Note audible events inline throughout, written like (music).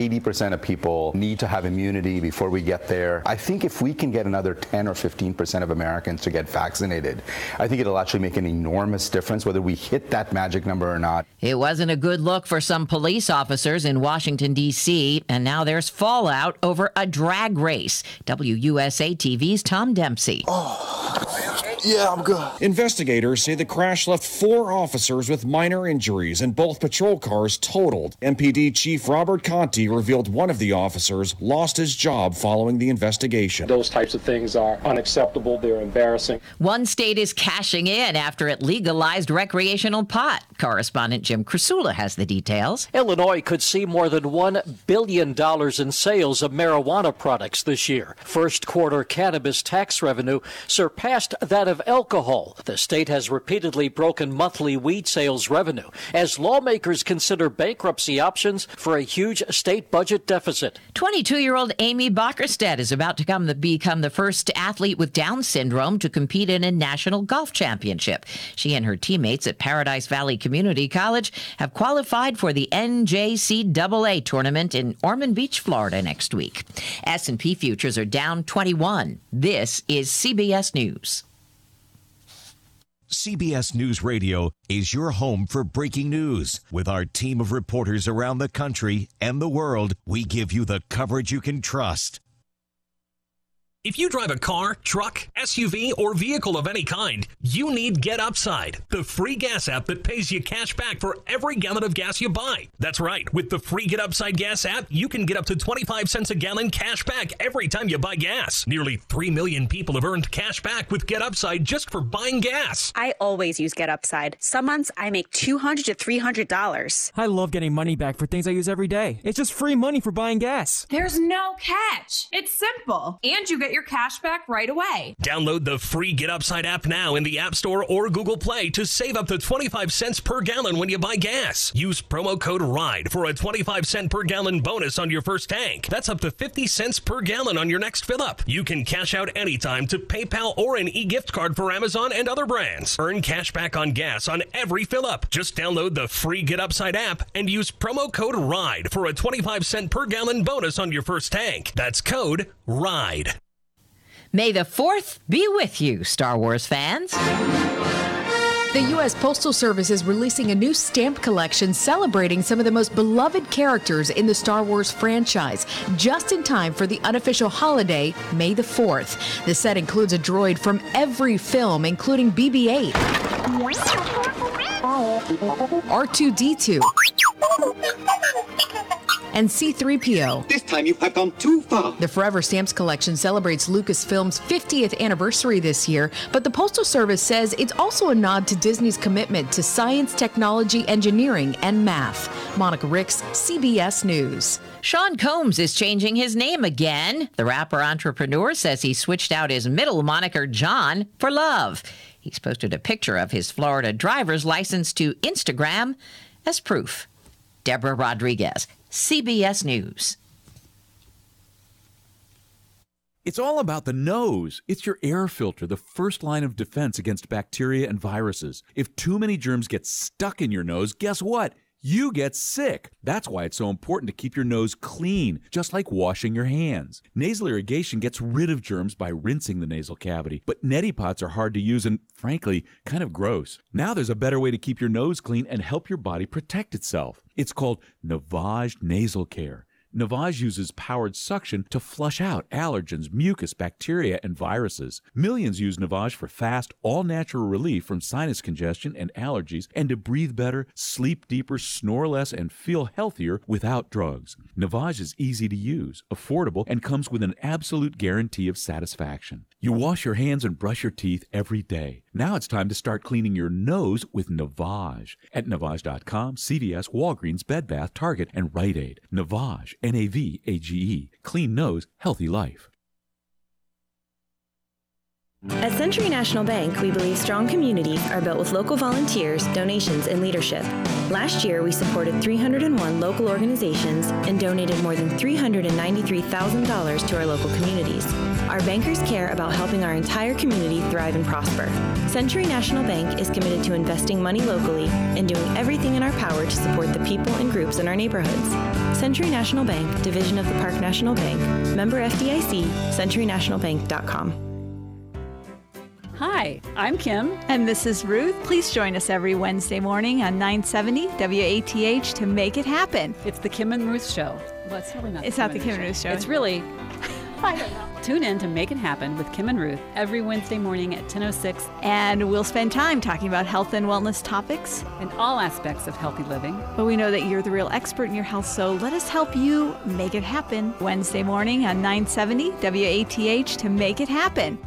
80% of people need to have immunity before we get there. I think if we can get another 10 or 15% of Americans to get vaccinated, I think it'll actually make an enormous difference whether we hit that magic number or not. It wasn't a good look for some police officers in Washington, D.C., and now there's fallout over a drag race. WUSA TV's Tom Dempsey. Oh, yeah, I'm good. Investigators say the crash left four officers with minor injuries and both patrol cars totaled. MPD Chief Robert Contee revealed one of the officers lost his job following the investigation. Those types of things are unacceptable. They're embarrassing. One state is cashing in after it legalized recreational pot. Correspondent Jim Krasula has the details. Illinois could see more than $1 billion in sales of marijuana products this year. First quarter cannabis tax revenue surpassed that of alcohol. The state has repeatedly broken monthly weed sales revenue as lawmakers consider bankruptcy options for a huge state budget deficit. 22 year old Amy Bockerstette is about to come the, become the first athlete with Down syndrome to compete in a national golf championship. She and her teammates at Paradise Valley Community College have qualified for the NJCAA tournament in Ormond Beach, Florida next week. S&P futures are down 21. This is CBS News. CBS News Radio is your home for breaking news. With our team of reporters around the country and the world, we give you the coverage you can trust. If you drive a car, truck, SUV, or vehicle of any kind, you need Get Upside, the free gas app that pays you cash back for every gallon of gas you buy. That's right. With the free Get Upside gas app, you can get up to 25 cents a gallon cash back every time you buy gas. Nearly 3 million people have earned cash back with Get Upside just for buying gas. I always use Get Upside. Some months I make 200 to $300. I love getting money back for things I use every day. It's just free money for buying gas. There's no catch. It's simple. And you get get your cash back right away. Download the free Get Upside app now in the App Store or Google Play to save up to 25 cents per gallon when you buy gas. Use promo code RIDE for a 25 cent per gallon bonus on your first tank. That's up to 50 cents per gallon on your next fill up. You can cash out anytime to PayPal or an e gift card for Amazon and other brands. Earn cash back on gas on every fill up. Just download the free Get Upside app and use promo code RIDE for a 25 cent per gallon bonus on your first tank. That's code RIDE. May the 4th be with you, Star Wars fans. The U.S. Postal Service is releasing a new stamp collection celebrating some of the most beloved characters in the Star Wars franchise, just in time for the unofficial holiday, May the 4th. The set includes a droid from every film, including BB 8, R2D2 and C3PO. This time you have gone too far. The Forever Stamps collection celebrates Lucasfilm's 50th anniversary this year, but the Postal Service says it's also a nod to Disney's commitment to science, technology, engineering, and math. Monica Ricks, CBS News. Sean Combs is changing his name again. The rapper entrepreneur says he switched out his middle moniker, John, for love. He's posted a picture of his Florida driver's license to Instagram as proof. Deborah Rodriguez, CBS News. It's all about the nose. It's your air filter, the first line of defense against bacteria and viruses. If too many germs get stuck in your nose, guess what? You get sick. That's why it's so important to keep your nose clean, just like washing your hands. Nasal irrigation gets rid of germs by rinsing the nasal cavity, but neti pots are hard to use and, frankly, kind of gross. Now there's a better way to keep your nose clean and help your body protect itself. It's called Navage Nasal Care. Navage uses powered suction to flush out allergens, mucus, bacteria, and viruses. Millions use Navage for fast, all natural relief from sinus congestion and allergies, and to breathe better, sleep deeper, snore less, and feel healthier without drugs. Navage is easy to use, affordable, and comes with an absolute guarantee of satisfaction. You wash your hands and brush your teeth every day. Now it's time to start cleaning your nose with Navage at Navage.com, CVS, Walgreens, Bed Bath, Target, and Rite Aid. Navage, N A V A G E. Clean nose, healthy life. At Century National Bank, we believe strong communities are built with local volunteers, donations, and leadership. Last year, we supported 301 local organizations and donated more than $393,000 to our local communities. Our bankers care about helping our entire community thrive and prosper. Century National Bank is committed to investing money locally and doing everything in our power to support the people and groups in our neighborhoods. Century National Bank, division of the Park National Bank, member FDIC, centurynationalbank.com. Hi, I'm Kim. And this is Ruth. Please join us every Wednesday morning on 970 WATH to make it happen. It's the Kim and Ruth Show. Well, it's really not. It's the not the Kim and Ruth Show. It's really. (laughs) I don't know. Tune in to Make It Happen with Kim and Ruth every Wednesday morning at 10:06, and we'll spend time talking about health and wellness topics and all aspects of healthy living. But we know that you're the real expert in your health, so let us help you make it happen. Wednesday morning on 970 WATH to make it happen.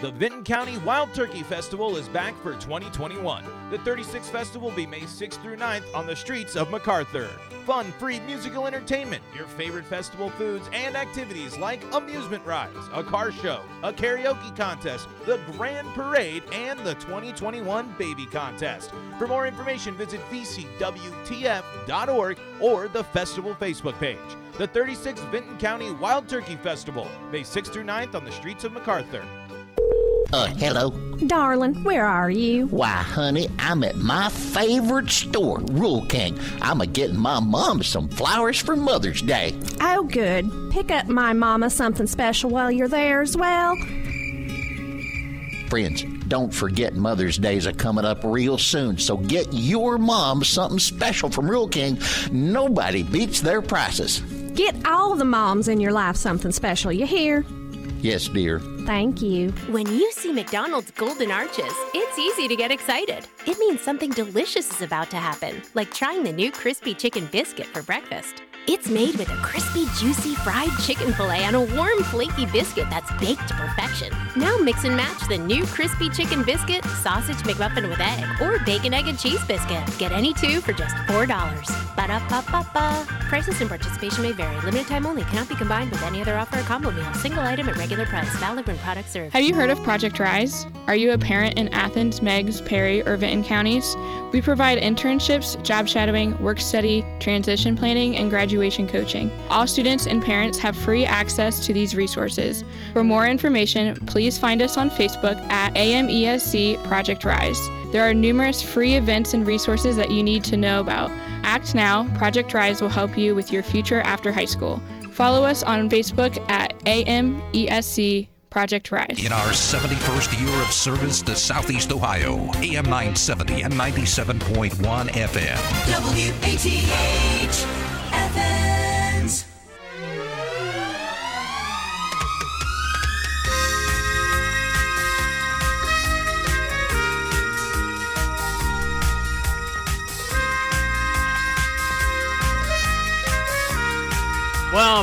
The Vinton County Wild Turkey Festival is back for 2021. The 36th Festival will be May 6th through 9th on the streets of McArthur. Fun, free musical entertainment, your favorite festival foods, and activities like amusement rides, a car show, a karaoke contest, the Grand Parade, and the 2021 Baby Contest. For more information, visit vcwtf.org or the festival Facebook page. The 36th Vinton County Wild Turkey Festival, May 6th through 9th on the streets of McArthur. Uh, hello. Darling, where are you? Why, honey, I'm at my favorite store, Rural King. I'm a getting my mom some flowers for Mother's Day. Oh, good. Pick up my mama something special while you're there as well. Friends, don't forget Mother's Days are coming up real soon, so get your mom something special from Rural King. Nobody beats their prices. Get all the moms in your life something special, you hear? Yes, dear. Thank you. When you see McDonald's Golden Arches, it's easy to get excited. It means something delicious is about to happen, like trying the new crispy chicken biscuit for breakfast. It's made with a crispy, juicy fried chicken filet on a warm, flaky biscuit that's baked to perfection. Now mix and match the new crispy chicken biscuit, sausage McMuffin with egg, or bacon, egg, and cheese biscuit. Get any two for just $4. Ba-da-ba-ba-ba. Prices and participation may vary. Limited time only. Cannot be combined with any other offer or combo meal. Single item at regular price. Valid when product served. Have you heard of Project Rise? Are you a parent in Athens, Meigs, Perry, or Vinton counties? We provide internships, job shadowing, work study, transition planning, and graduation coaching. All students and parents have free access to these resources. For more information, please find us on Facebook at AMESC Project Rise. There are numerous free events and resources that you need to know about. Act now, Project Rise will help you with your future after high school. Follow us on Facebook at AMESC Project Rise. In our 71st year of service to Southeast Ohio, AM 970 and 97.1 FM. WATH Athens.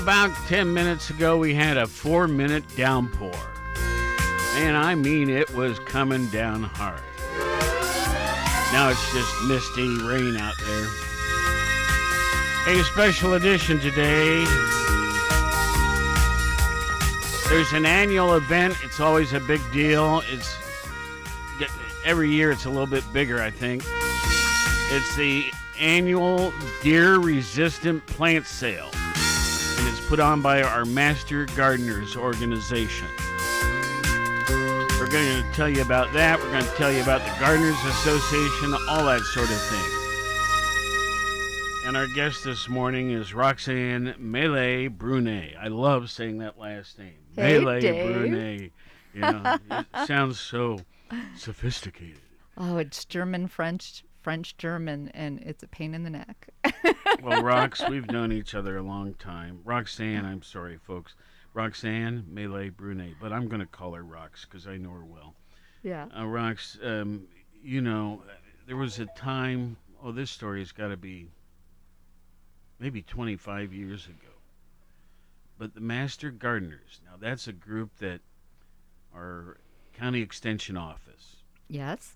About 10 minutes ago, we had a four minute downpour. And I mean, it was coming down hard. Now it's just misty rain out there. A special edition today. There's an annual event. It's always a big deal. It's every year it's a little bit bigger, I think. It's the annual deer resistant plant sale put on by our Master Gardeners organization. We're going to tell you about that. We're going to tell you about the Gardeners Association, all that sort of thing. And our guest this morning is Roxanne Mele Brunet. I love saying that last name. Hey, Mele Dave. Brunet. (laughs) You know, it sounds so sophisticated. Oh, it's German, French, French, German, and it's a pain in the neck. Well, (laughs) Rox, we've known each other a long time. Roxanne, I'm sorry, folks. Roxanne Mele Brunet, but I'm going to call her Rox because I know her well. Yeah. Uh, Rox, um, you know, there was a time, oh, this story has got to be maybe 25 years ago. But the Master Gardeners, now that's a group that our county extension office. Yes.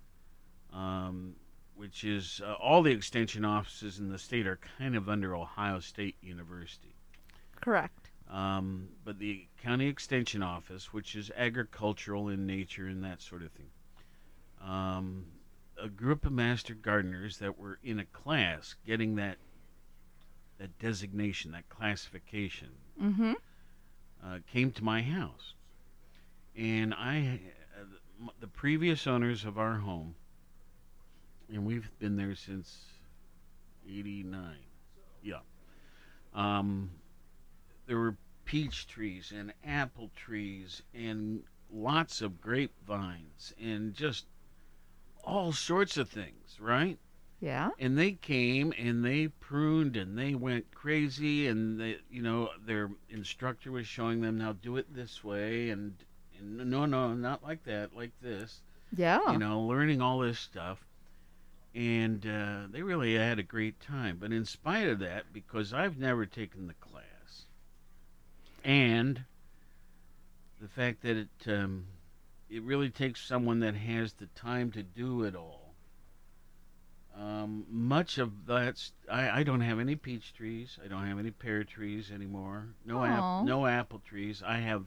Um, which is uh, all the extension offices in the state are kind of under Ohio State University. Correct. Um, but the county extension office, which is agricultural in nature and that sort of thing, um, a group of master gardeners that were in a class getting that that designation, that classification, Mm-hmm. uh, came to my house, and I, uh, the previous owners of our home, and we've been there since '89. Yeah. Um, there were peach trees and apple trees and lots of grapevines and just all sorts of things, right? Yeah. And they came and they pruned and they went crazy and they, you know, their instructor was showing them now do it this way and, and no, no, not like that, like this. Yeah. You know, learning all this stuff. And uh, they really had a great time. But in spite of that, because I've never taken the class, and the fact that it um, it really takes someone that has the time to do it all. Um, much of that's I, I don't have any peach trees. I don't have any pear trees anymore. No ap- no apple trees. I have.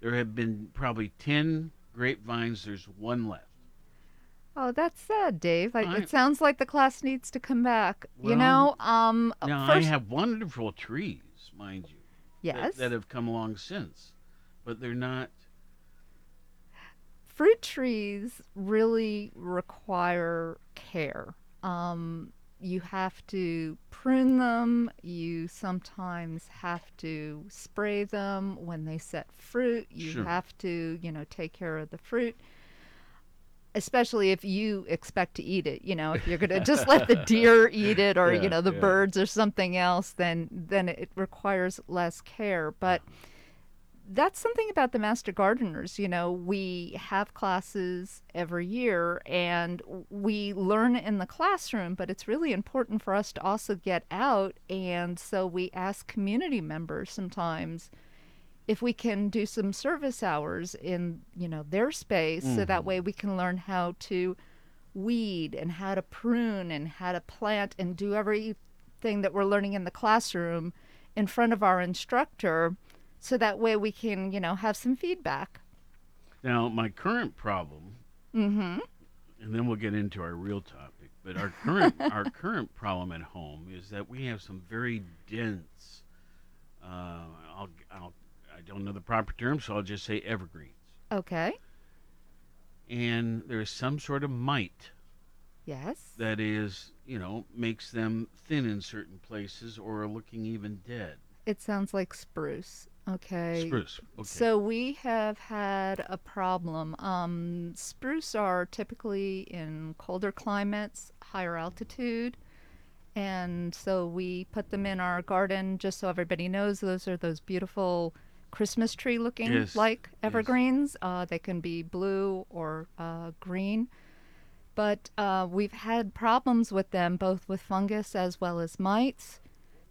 There have been probably ten grapevines. There's one left. Oh, that's sad, Dave. I, I- it sounds like the class needs to come back. you Well, know, um, Now first, I have wonderful trees, mind you. that- Yes. That, have come along since, but they're not. fruit trees really require care. Um, you have to prune them. You sometimes have to spray them when they set fruit. You Sure. have to, you know, take care of the fruit. Especially if you expect to eat it, you know, if you're gonna just let the (laughs) deer eat it, or Yeah, you know, the yeah. birds or something else, then then it requires less care. But that's something about the master gardeners you know we have classes every year and we learn in the classroom but it's really important for us to also get out and so we ask community members sometimes if we can do some service hours in you know their space so that way we can learn how to weed and how to prune and how to plant and do everything that we're learning in the classroom in front of our instructor so that way we can you know have some feedback Now my current problem, mm-hmm and then we'll get into our real topic. But our current (laughs) our current problem at home is that we have some very dense. Uh, I'll I'll don't know the proper term, so I'll just say evergreens. okay And there's some sort of mite yes that is, you know, makes them thin in certain places or are looking even dead. it sounds like spruce okay Spruce, okay. so we have had a problem um, spruce are typically in colder climates higher altitude and so we put them in our garden just so everybody knows those are those beautiful christmas tree looking Yes, like yes. evergreens. Uh, they can be blue or uh, green. But uh, we've had problems with them both with fungus as well as mites.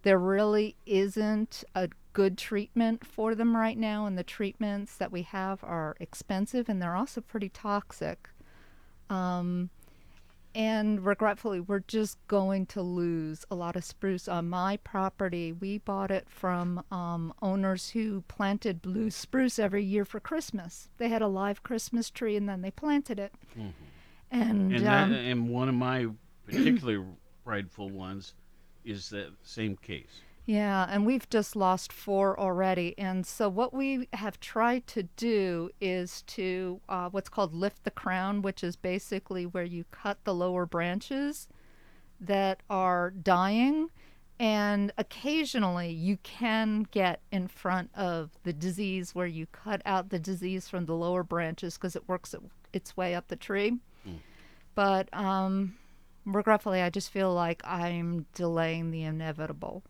There really isn't a good treatment for them right now and the treatments that we have are expensive and they're also pretty toxic. Um, and regretfully we're just going to lose a lot of spruce on my property. We bought it from um, owners who planted blue spruce every year for christmas. They had a live christmas tree and then they planted it. And, and, um, that, and one of my particularly (clears throat) prideful ones is that same case. Yeah, and we've just lost four already. And so, what we have tried to do is to uh, what's called lift the crown, which is basically where you cut the lower branches that are dying. And occasionally, you can get in front of the disease where you cut out the disease from the lower branches because it works it, its way up the tree. But um, regretfully, I just feel like I'm delaying the inevitable.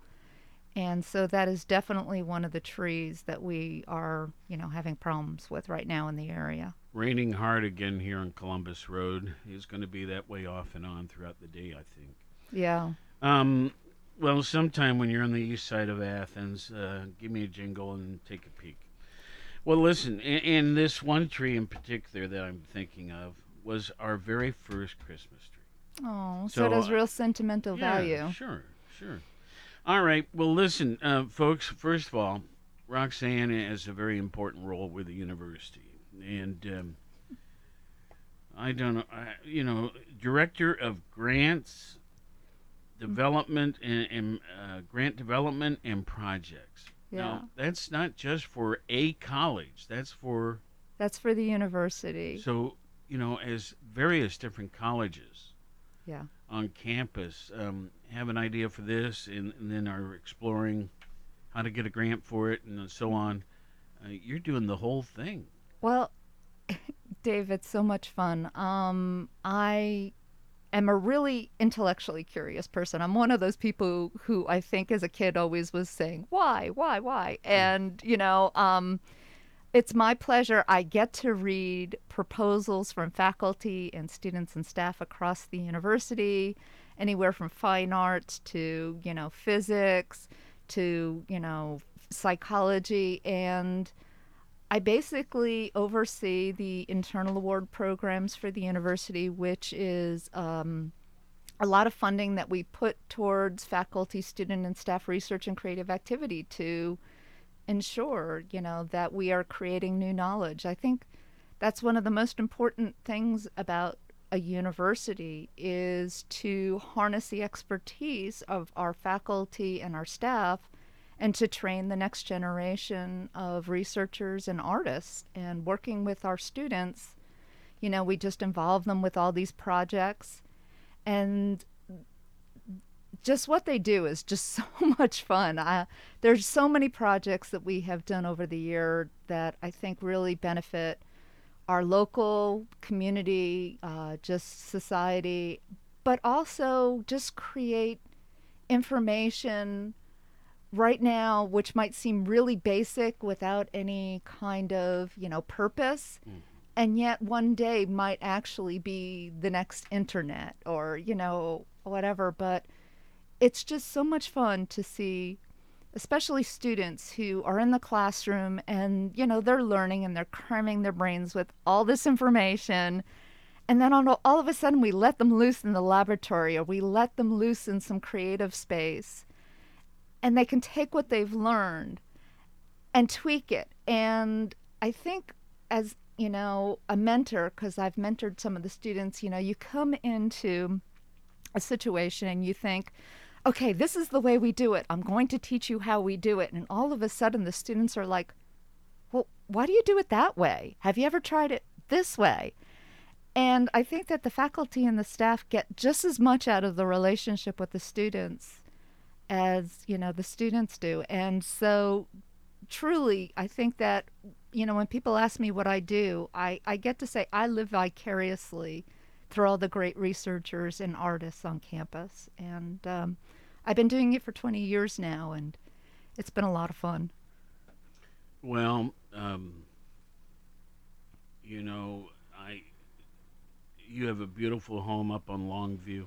And so that is definitely one of the trees that we are, you know, having problems with right now in the area. Raining hard again here on Columbus Road is going to be that way off and on throughout the day, I think. Yeah. Um, well, sometime when you're on the east side of Athens, uh, give me a jingle and take a peek. Well, listen, and, in this one tree in particular that I'm thinking of was our very first Christmas tree. Oh, so, So, it has uh, real sentimental Yeah, value. Sure, sure. All right. Well, listen, uh, folks. First of all, Roxanne has a very important role with the university, and um, I don't know, I, you know, director of grants, development, and, and uh, grant development and projects. Yeah. Now, that's not just for a college. That's for That's for the university. so you know, as various different colleges yeah. On campus um, have an idea for this and, and then are exploring how to get a grant for it and so on. Uh, you're doing the whole thing. Well, (laughs) Dave, it's so much fun. Um, I am a really intellectually curious person. I'm one of those people who I think as a kid always was saying, why, why, why? And, you know, um, it's my pleasure. I get to read proposals from faculty and students and staff across the university, anywhere from fine arts to, you know, physics to, you know, psychology. And I basically oversee the internal award programs for the university, which is um, a lot of funding that we put towards faculty, student, and staff research and creative activity to ensure, you know, that we are creating new knowledge. I think that's one of the most important things about a university is to harness the expertise of our faculty and our staff and to train the next generation of researchers and artists and working with our students you know we just involve them with all these projects and just what they do is just (laughs) so much fun. I, there's so many projects that we have done over the year that I think really benefit our local community, uh, just society, but also just create information right now which might seem really basic without any kind of you know purpose and yet one day might actually be the next internet or you know whatever but it's just so much fun to see especially students who are in the classroom and you know they're learning and they're cramming their brains with all this information. And then all, all of a sudden we let them loose in the laboratory or we let them loose in some creative space. And they can take what they've learned and tweak it. And i think as you know a mentor because i've mentored some of the students you know you come into a situation and you think okay, this is the way we do it. I'm going to teach you how we do it. And all of a sudden, the students are like, well, why do you do it that way? Have you ever tried it this way? And I think that the faculty and the staff get just as much out of the relationship with the students as, you know, the students do. And so truly, I think that, you know, when people ask me what I do, I, I get to say I live vicariously through all the great researchers and artists on campus. And um, I've been doing it for 20 years now, and it's been a lot of fun. Well, um, you know, I you have a beautiful home up on Longview.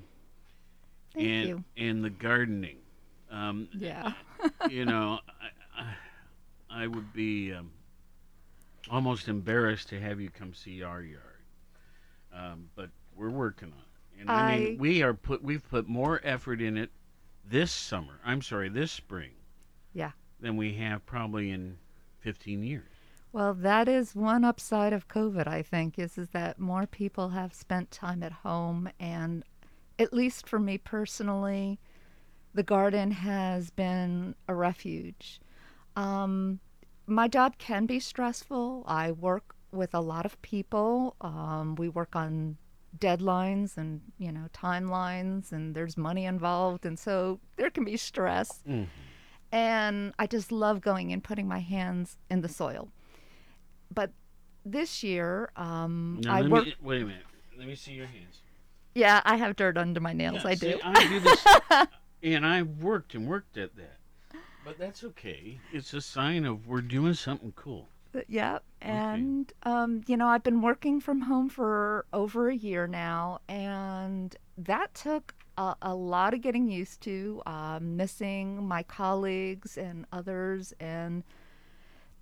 Thank and, you. And the gardening. Um, Yeah. (laughs) you know, I, I, I would be um, almost embarrassed to have you come see our yard. Um, but we're working on it. And I, I- mean, we are put we've put more effort in it this summer. I'm sorry, this spring Yeah. than we have probably in 15 years. Well, that is one upside of COVID, I think, is, is that more people have spent time at home. And at least for me personally, the garden has been a refuge. Um, my job can be stressful. I work with a lot of people. Um, we work on deadlines and, you know, timelines, and there's money involved. And so there can be stress. And I just love going and putting my hands in the soil. But this year, um, Now, I work. me, wait a minute. Let me see your hands. Yeah, I have dirt under my nails. Yeah, I see, do. I do this, (laughs) and I worked and worked at that. But that's okay. It's a sign of we're doing something cool. Yep. And, um, you know, I've been working from home for over a year now, and that took a, a lot of getting used to, uh, missing my colleagues and others. And,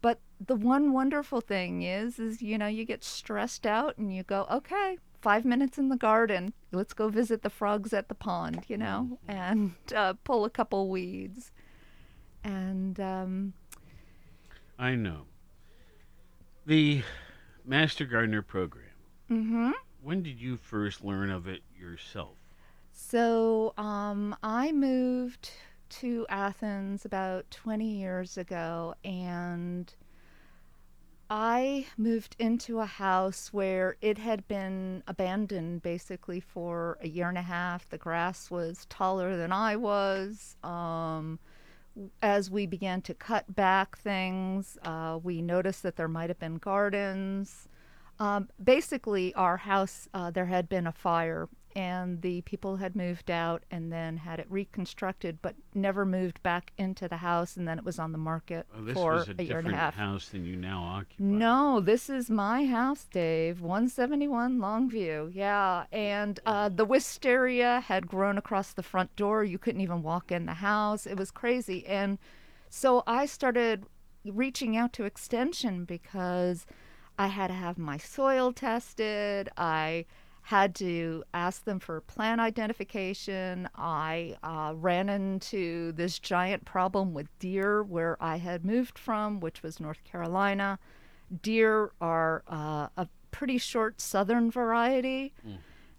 but the one wonderful thing is, is, you know, you get stressed out and you go, okay, five minutes in the garden. Let's go visit the frogs at the pond, you know, and uh, pull a couple weeds. And, um, I know. The Master Gardener program. Mm-hmm. When did you first learn of it yourself? So um, I moved to Athens about 20 years ago, and I moved into a house where it had been abandoned basically for a year and a half. The grass was taller than I was. Um, as we began to cut back things, uh, we noticed that there might have been gardens. Um, basically, our house, uh, there had been a fire, and the people had moved out and then had it reconstructed, but never moved back into the house, and then it was on the market Oh, for a, a year and a different half. house than you now occupy. No, this is my house, Dave. 171 Longview. Yeah. And uh, the wisteria had grown across the front door. You couldn't even walk in the house. It was crazy. And so I started reaching out to Extension because I had to have my soil tested. I had to ask them for plant identification. I uh, ran into this giant problem with deer where I had moved from, which was North Carolina. Deer are uh, a pretty short southern variety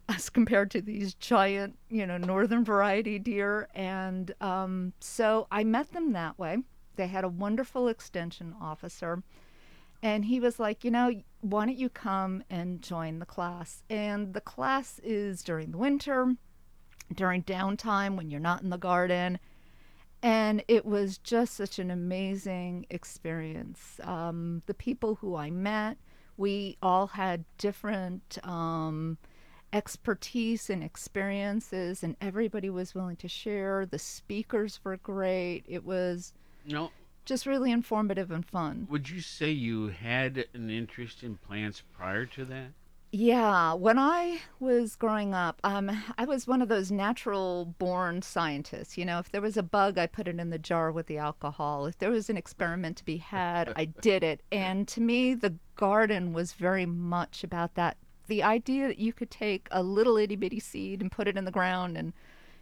as compared to these giant, you know, northern variety deer. And um, so I met them that way. They had a wonderful extension officer. And he was like, you know, why don't you come and join the class? And the class is during the winter, during downtime when you're not in the garden. And it was just such an amazing experience. Um, the people who I met, we all had different um, expertise and experiences, and everybody was willing to share. The speakers were great. It was No. Just really informative and fun. Would you say you had an interest in plants prior to that? Yeah, when I was growing up, um, I was one of those natural born scientists. You know, if there was a bug, I put it in the jar with the alcohol. If there was an experiment to be had, I (laughs) did it. And to me, the garden was very much about that. The idea that you could take a little itty bitty seed and put it in the ground and,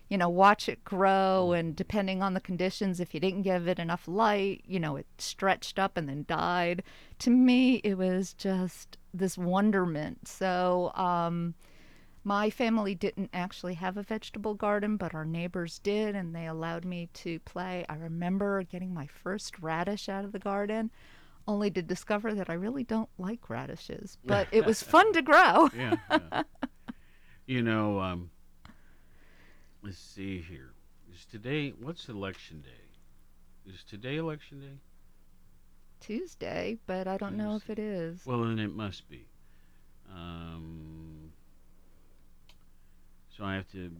you know, watch it grow. And depending on the conditions, if you didn't give it enough light, you know, it stretched up and then died. To me, it was just this wonderment. So, um, my family didn't actually have a vegetable garden, but our neighbors did, and they allowed me to play. I remember getting my first radish out of the garden, only to discover that I really don't like radishes, but it was (laughs) fun to grow. yeah, yeah. You know, um, let's see here. Is today, what's election day? Is today election day? Tuesday, but I don't know if it is. Well, then it must be. Um, so I have to.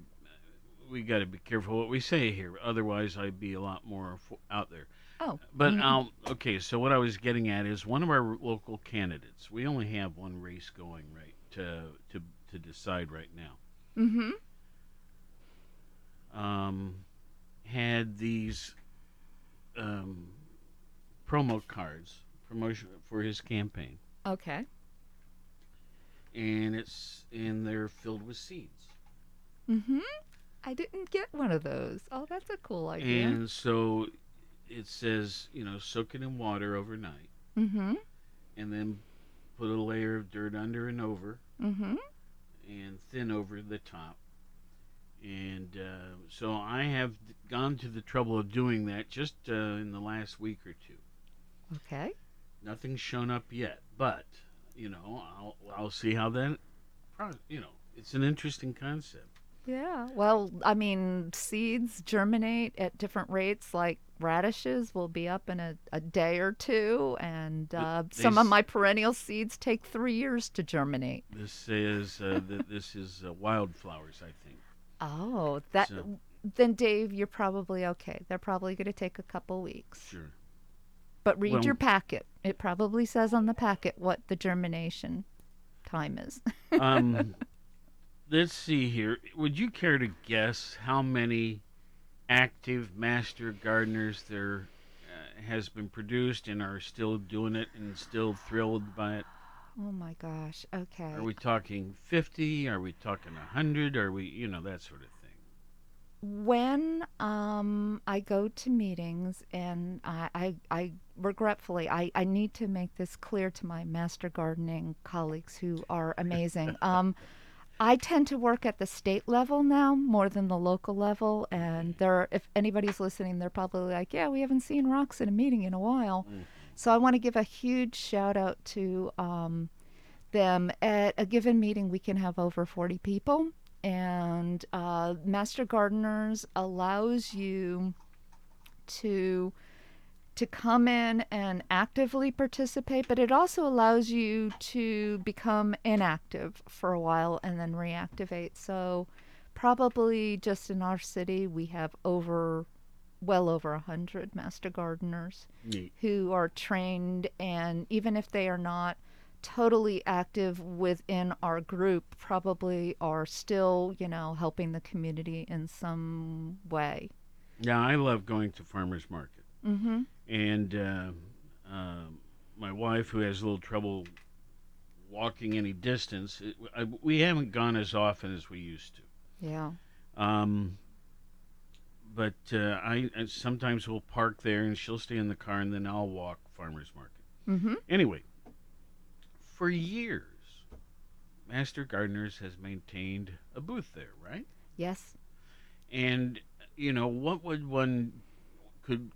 We got to be careful what we say here, otherwise I'd be a lot more out there. Oh. But mhm. um, okay. So what I was getting at is one of our local candidates. We only have one race going right to to to decide right now. Mm-hmm. Um, had these um, promo cards promotion for his campaign, Okay. and it's and they're filled with seeds. Mm-hmm. I didn't get one of those. Oh, that's a cool idea. And so it says, you know, soak it in water overnight, Mm-hmm. and then put a layer of dirt under and over, Mm-hmm. and thin over the top. And uh, so I have gone to the trouble of doing that just uh, in the last week or two. Okay. Nothing's shown up yet, but you know, I'll I'll see how that. You know, it's an interesting concept. Yeah. Well, I mean, seeds germinate at different rates. Like radishes will be up in a, a day or two, and uh, some of my perennial seeds take three years to germinate. This is uh, th- this is uh, wildflowers, I think. Oh, that. So- Then, Dave, you're probably okay. They're probably going to take a couple weeks. Sure. But read Well- your packet. It probably says on the packet what the germination time is. (laughs) Um, let's see here. Would you care to guess how many active master gardeners there uh, has been produced and are still doing it and still thrilled by it? Oh my gosh. Okay. Are we talking 50? Are we talking 100? Are we, you know, that sort of thing? when um, I go to meetings, and I, I, I regretfully, I, I need to make this clear to my master gardening colleagues who are amazing. (laughs) um, I tend to work at the state level now more than the local level, and there, if anybody's listening, they're probably like, "Yeah, we haven't seen Rox in a meeting in a while." So I want to give a huge shout out to um, them. At a given meeting, we can have over 40 people, and uh, Master Gardeners allows you to to come in and actively participate, but it also allows you to become inactive for a while and then reactivate. So, probably just in our city, we have over, well over a hundred master gardeners Neat. who are trained, and even if they are not totally active within our group, probably are still, you know, helping the community in some way. Yeah, I love going to farmers market. Mm-hmm. and uh, uh, my wife, who has a little trouble walking any distance, it, I, we haven't gone as often as we used to. Yeah. Um, but uh, I, I sometimes will park there, and she'll stay in the car, and then I'll walk farmers market. Mm-hmm. Anyway, for years, Master Gardeners has maintained a booth there, right? Yes. And you know, what would one could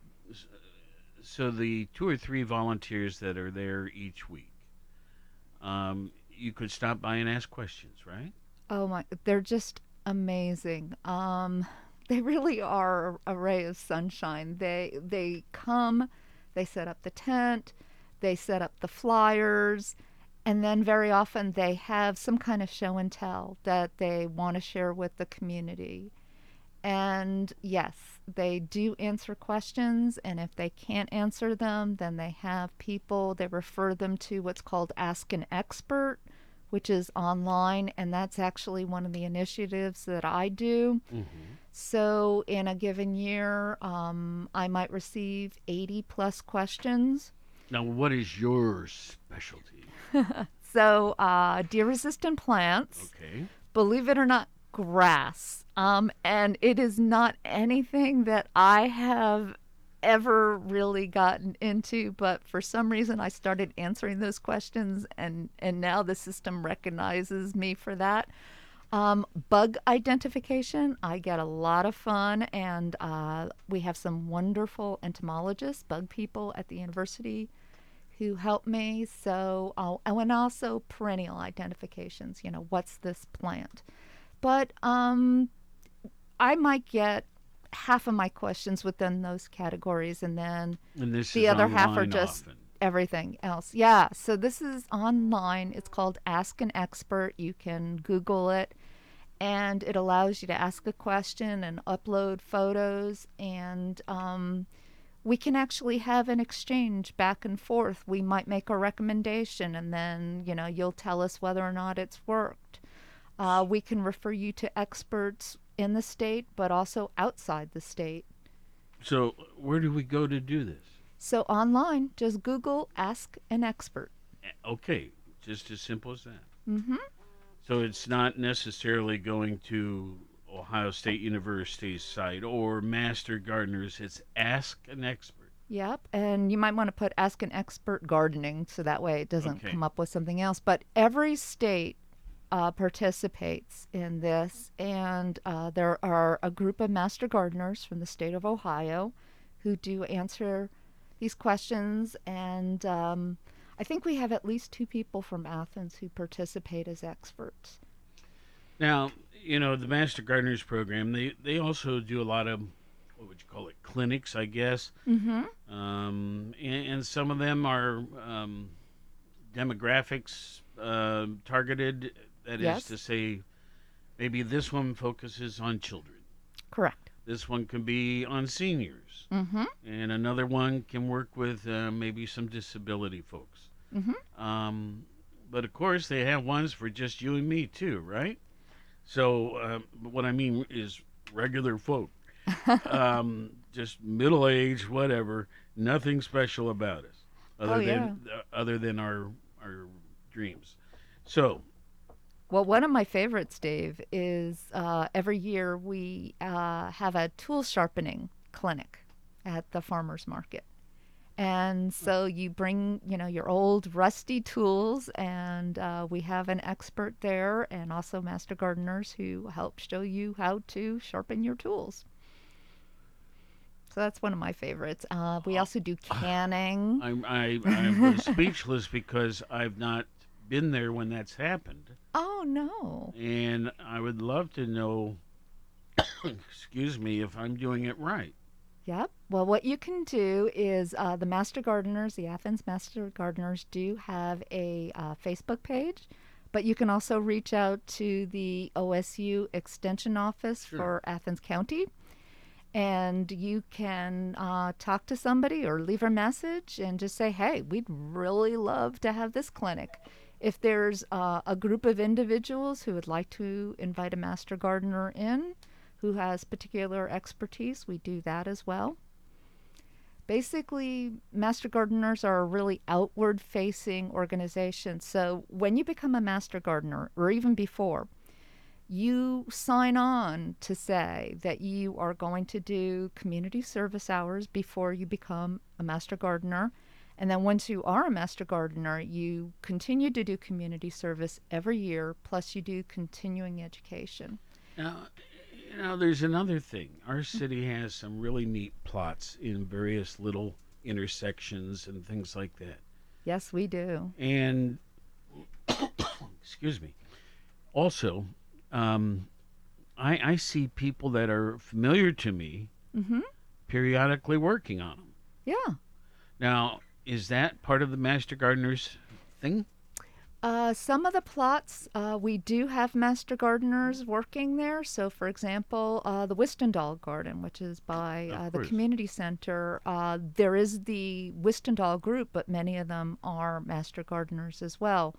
so the two or three volunteers that are there each week, um, you could stop by and ask questions, right? Oh my, they're just amazing. Um, they really are a ray of sunshine. They they come, they set up the tent, they set up the flyers, and then very often they have some kind of show and tell that they want to share with the community. And yes, they do answer questions, and if they can't answer them, then they have people, they refer them to what's called Ask an Expert, which is online, and that's actually one of the initiatives that I do. So, in a given year, um, I might receive 80 plus questions. Now, what is your specialty? (laughs) so, uh, deer resistant plants. Okay. Believe it or not, grass. Um, and it is not anything that I have ever really gotten into, but for some reason I started answering those questions, and, and now the system recognizes me for that. Um, bug identification, I get a lot of fun, and uh, we have some wonderful entomologists, bug people at the university who help me. So, uh, and also perennial identifications, you know, what's this plant? But um, I might get half of my questions within those categories, and then And the other half are just often. everything else. Yeah, so this is online. It's called Ask an Expert. You can Google it, and it allows you to ask a question and upload photos, and um, we can actually have an exchange back and forth. We might make a recommendation, and then you know you'll tell us whether or not it's worked. Uh, we can refer you to experts in the state, but also outside the state. So, where do we go to do this? So online, just Google Ask an Expert. Okay, just as simple as that. Mm-hmm. So it's not necessarily going to Ohio State University's site or Master Gardeners. It's Ask an Expert. Yep, and you might want to put Ask an Expert Gardening so that way it doesn't Okay. come up with something else. But every state uh, participates in this, and uh, there are a group of master gardeners from the state of Ohio who do answer these questions. And um, I think we have at least two people from Athens who participate as experts. Now, you know, the Master Gardeners program, they, they also do a lot of, what would you call it, clinics, I guess. Mm-hmm. Um, and, and some of them are um, demographics uh, targeted. That is Yes. to say, maybe this one focuses on children. Correct. This one can be on seniors. Mm-hmm. And another one can work with uh, maybe some disability folks. Mm-hmm. Um, but of course, they have ones for just you and me too, right? So um, what I mean is regular folk, (laughs) um, just middle age, whatever. Nothing special about us, other Oh, than uh, other than our our dreams. So Well, one of my favorites, Dave, is uh, every year we uh, have a tool sharpening clinic at the farmers market. And so you bring, you know, your old rusty tools, and uh, we have an expert there, and also master gardeners who help show you how to sharpen your tools. So that's one of my favorites. Uh, we also do (sighs) canning. I'm I, I'm speechless because I've not been there when that's happened, Oh no! and I would love to know. (coughs) excuse me, if I'm doing it right. Yep. Well, what you can do is uh, the Master Gardeners, the Athens Master Gardeners, do have a uh, Facebook page, but you can also reach out to the OSU Extension Office for Athens County. And you can uh, talk to somebody or leave a message and just say, hey, we'd really love to have this clinic. If there's uh, a group of individuals who would like to invite a master gardener in, who has particular expertise, we do that as well. Basically, master gardeners are a really outward facing organization. So when you become a master gardener, or even before, you sign on to say that you are going to do community service hours before you become a master gardener. And then once you are a master gardener, you continue to do community service every year, plus you do continuing education. Now, you know, there's another thing. Our city has some really neat plots in various little intersections and things like that. Yes, we do. And (coughs) excuse me. Also, um, I I see people that are familiar to me Mm-hmm. periodically working on them. Yeah. Now, is that part of the master gardeners thing? Uh, some of the plots, uh, we do have master gardeners working there. So, for example, uh, the Wistendal Garden, which is by uh, the community center, uh, there is the Wistendal group, but many of them are master gardeners as well.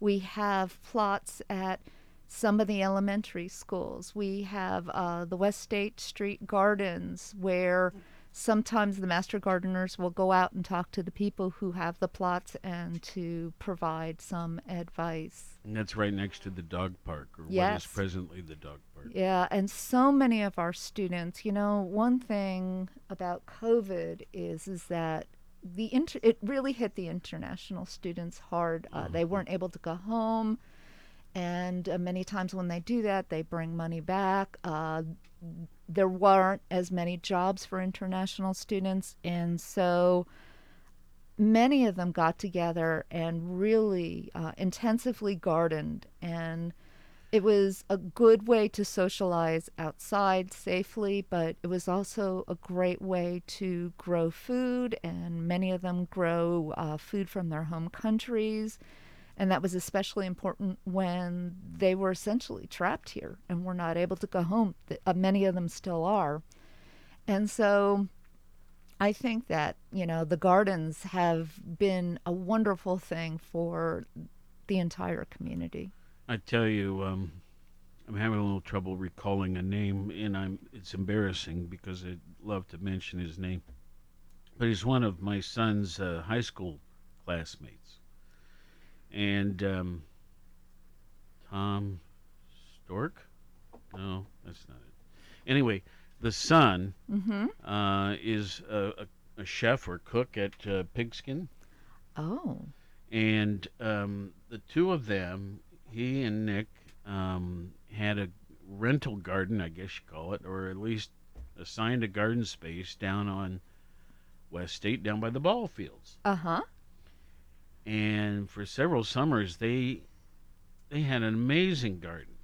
We have plots at some of the elementary schools. We have uh, the West State Street Gardens, where sometimes the master gardeners will go out and talk to the people who have the plots and to provide some advice. And that's right next to the dog park, or what Yes. is presently the dog park. Yeah, and so many of our students, you know, one thing about COVID is is that the inter- it really hit the international students hard. Uh, They weren't able to go home, and uh, many times when they do that, they bring money back. Uh, there weren't as many jobs for international students, and so many of them got together and really uh, intensively gardened and it was a good way to socialize outside safely but it was also a great way to grow food and many of them grow uh, food from their home countries and that was especially important when they were essentially trapped here and were not able to go home. Uh, many of them still are. And so I think that, you know, the gardens have been a wonderful thing for the entire community. I tell you, um, I'm having a little trouble recalling a name, and I'm it's embarrassing because I'd love to mention his name, but he's one of my son's uh, high school classmates, and um, Tom Stork. No, that's not it. Anyway, the son Mhm. uh, is a, a, a chef or cook at uh, Pigskin Oh. and um, the two of them, he and Nick, um, had a rental garden, I guess you call it, or at least assigned a garden space down on West State, down by the ball fields. Uh huh. And for several summers, they they had an amazing garden.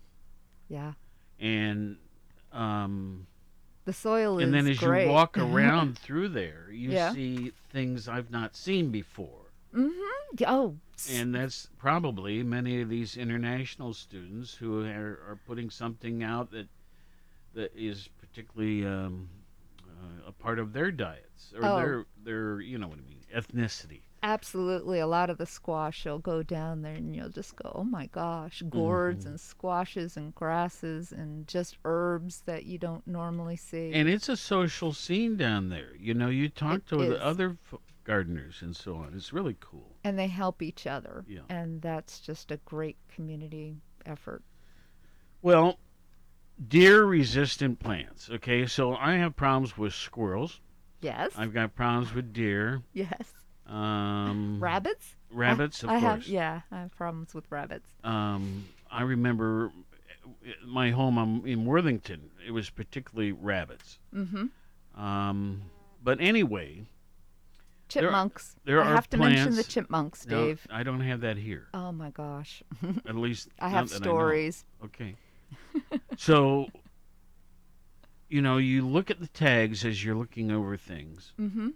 Yeah. And um, The soil is and then as great. you walk (laughs) around through there, you Yeah. see things I've not seen before. Mm-hmm. Oh. And that's probably many of these international students who are, are putting something out that that is particularly um, uh, a part of their diets or Oh. their their you know what I mean ethnicity. Absolutely. A lot of the squash, you'll go down there and you'll just go, oh my gosh, gourds Mhm. and squashes and grasses and just herbs that you don't normally see. And it's a social scene down there. You know, you talk It to is. the other f- gardeners and so on. It's really cool. and they help each other. Yeah. And that's just a great community effort. Well, deer resistant plants. Okay, so I have problems with squirrels. Yes. I've got problems with deer. Yes. Um, Rabbits? Rabbits, I, of I course. Have, yeah, I have problems with rabbits. Um, I remember my home um, in Worthington. It was particularly rabbits. Mm-hmm. Um, but anyway, there are- Chipmunks. There I are have to mention the plants- chipmunks, No, Dave. I don't have that here. Oh my gosh. (laughs) At least I have stories. Okay. (laughs) so, you know, you look at the tags as you're looking over things, Mm-hmm.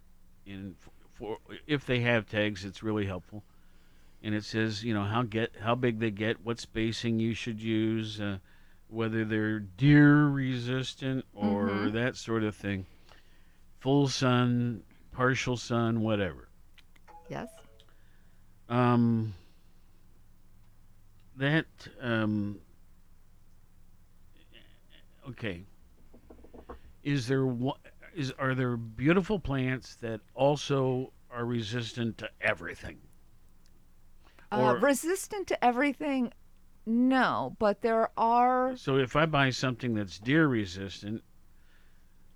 and f- for if they have tags, it's really helpful. And it says, you know, how get how big they get, what spacing you should use, uh, whether they're deer resistant or Mhm. that sort of thing. Full sun, partial sun, whatever. Yes. Um, that um, okay. Is there one? Is are there beautiful plants that also are resistant to everything? Uh, Or- resistant to everything? No, but there are. So if I buy something that's deer resistant,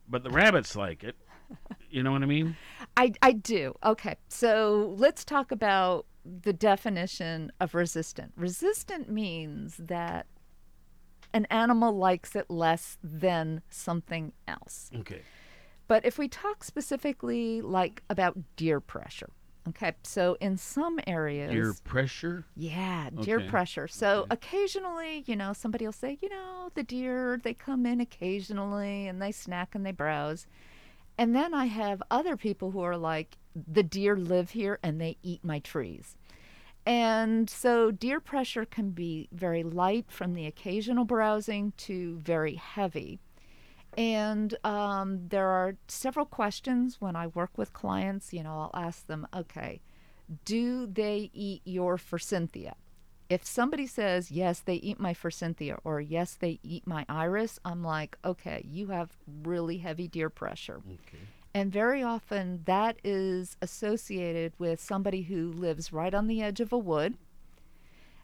but the rabbits like it, (laughs) you know what I mean? I, I do. Okay. So let's talk about the definition of resistant. Resistant means that an animal likes it less than something else. Okay. But if we talk specifically like about deer pressure, okay, so in some areas, Deer pressure. yeah, deer Okay. pressure. So occasionally, you know, somebody will say, you know, the deer, they come in occasionally and they snack and they browse. And then I have other people who are like, the deer live here and they eat my trees. And so deer pressure can be very light from the occasional browsing to very heavy. And um, there are several questions when I work with clients. You know, I'll ask them, okay, do they eat your forsythia? If somebody says, yes, they eat my forsythia, or yes, they eat my iris, I'm like, okay, you have really heavy deer pressure. And very often that is associated with somebody who lives right on the edge of a wood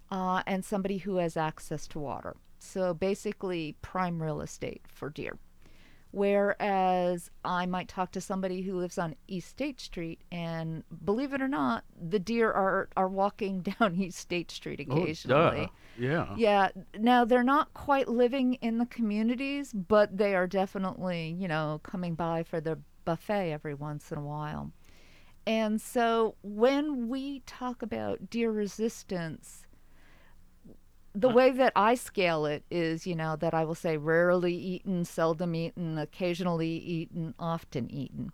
uh, and somebody who has access to water. So basically, prime real estate for deer. Whereas I might talk to somebody who lives on East State Street, and believe it or not, the deer are, are walking (laughs) down East State Street occasionally. Oh, occasionally. Yeah. Yeah. Now they're not quite living in the communities, but they are definitely, you know, coming by for the buffet every once in a while. And so when we talk about deer resistance, the way that I scale it is, you know, that I will say rarely eaten, seldom eaten, occasionally eaten, often eaten.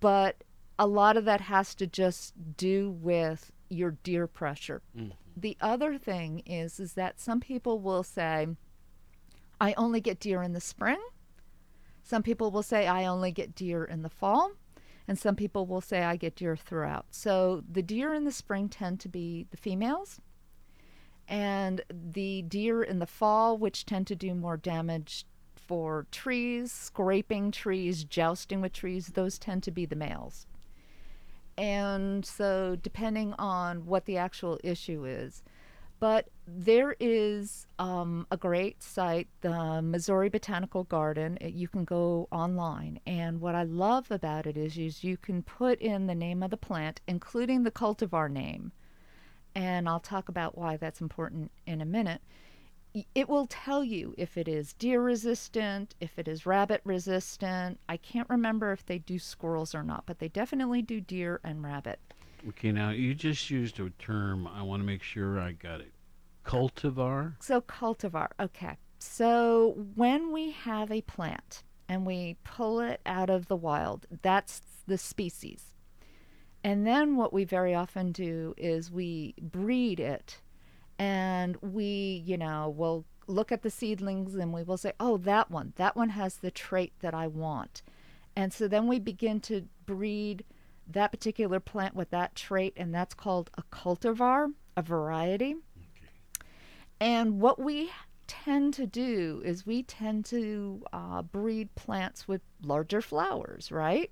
But a lot of that has to just do with your deer pressure. Mm-hmm. The other thing is is that some people will say I only get deer in the spring. Some people will say I only get deer in the fall, and some people will say I get deer throughout. So the deer in the spring tend to be the females and the deer in the fall, which tend to do more damage for trees, scraping trees, jousting with trees, those tend to be the males. And so, depending on what the actual issue is, but there is um, a great site, the Missouri Botanical Garden. It- you can go online, and what I love about it is, is you can put in the name of the plant, including the cultivar name, and I'll talk about why that's important in a minute. It will tell you if it is deer resistant, if it is rabbit resistant. I can't remember if they do squirrels or not, but they definitely do deer and rabbit. Okay, now you just used a term. I want to make sure I got it. Cultivar. So, cultivar. Okay. So, when we have a plant and we pull it out of the wild, that's the species. And then what we very often do is we breed it and we, you know, will look at the seedlings and we will say, oh, that one, that one has the trait that I want. And so then we begin to breed that particular plant with that trait, and that's called a cultivar, a variety. And what we tend to do is we tend to uh, breed plants with larger flowers, right?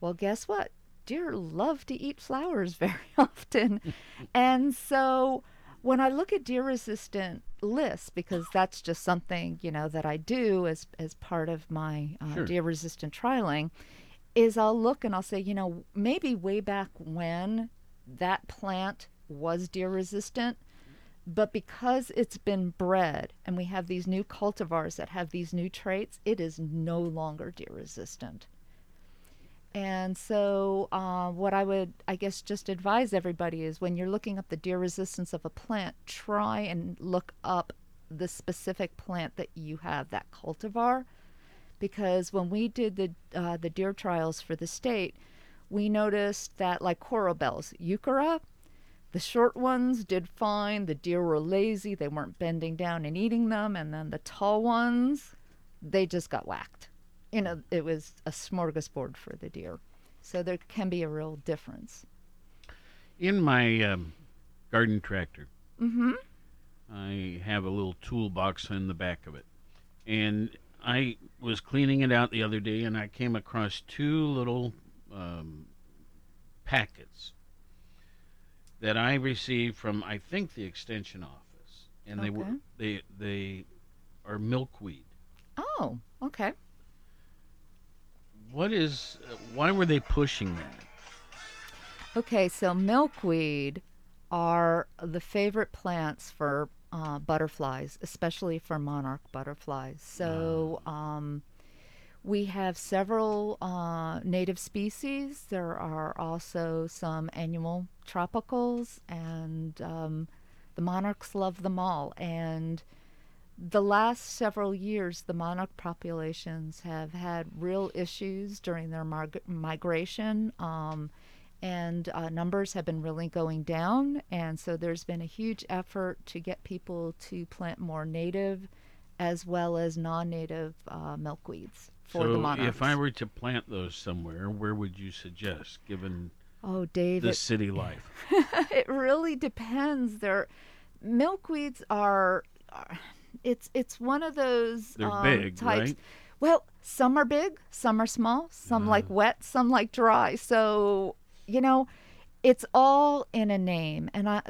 Well, guess what? Deer love to eat flowers (laughs) very often. and so when I look at deer resistant lists, because that's just something you know that I do as as part of my uh, Sure. deer resistant trialing, is I'll look and I'll say, you know, maybe way back when that plant was deer resistant, but because it's been bred and we have these new cultivars that have these new traits, it is no longer deer resistant. And so, uh, what I would, I guess, just advise everybody is when you're looking up the deer resistance of a plant, try and look up the specific plant that you have, that cultivar. Because when we did the uh, the deer trials for the state, we noticed that like coral bells, heuchera, the short ones did fine. The deer were lazy; they weren't bending down and eating them. And then the tall ones, they just got whacked. You know, it was a smorgasbord for the deer. So there can be a real difference. In my um, garden tractor, Mm-hmm. I have a little toolbox in the back of it. And I was cleaning it out the other day and I came across two little um, packets that I received from, I think, the extension office. And they were they they are milkweed. Oh, okay. What is uh, why were they pushing that? Okay, so milkweed are the favorite plants for uh, butterflies, especially for monarch butterflies. So um, we have several uh, native species. There are also some annual tropicals, and um, the monarchs love them all. And the last several years, the monarch populations have had real issues during their mig- migration, um, and uh, numbers have been really going down. And so there's been a huge effort to get people to plant more native as well as non native uh, milkweeds for so the monarchs. if I were to plant those somewhere, where would you suggest, given Oh, Dave, the it- city (laughs) life? it really depends. They're milkweeds are, are it's it's one of those They're um, big, types. right? Well, some are big, some are small, some like wet, some like dry. So you know, it's all in a name. And I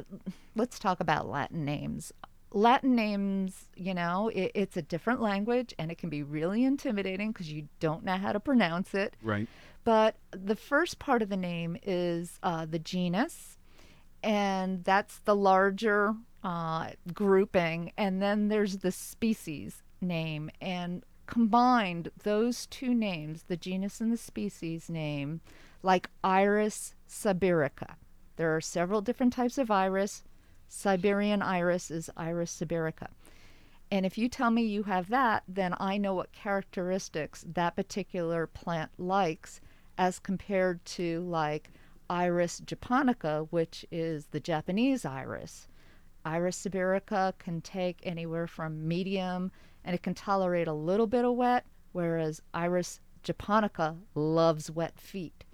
let's talk about Latin names. Latin names, you know, it, it's a different language and it can be really intimidating because you don't know how to pronounce it. Right. But the first part of the name is uh, the genus, and that's the larger uh, grouping. And then there's the species name. And combined, those two names, the genus and the species name, like Iris sibirica. There are several different types of iris. Siberian iris is Iris sibirica. And if you tell me you have that, then I know what characteristics that particular plant likes as compared to like Iris japonica, which is the Japanese iris. Iris sibirica can take anywhere from medium and it can tolerate a little bit of wet, whereas Iris japonica loves wet feet.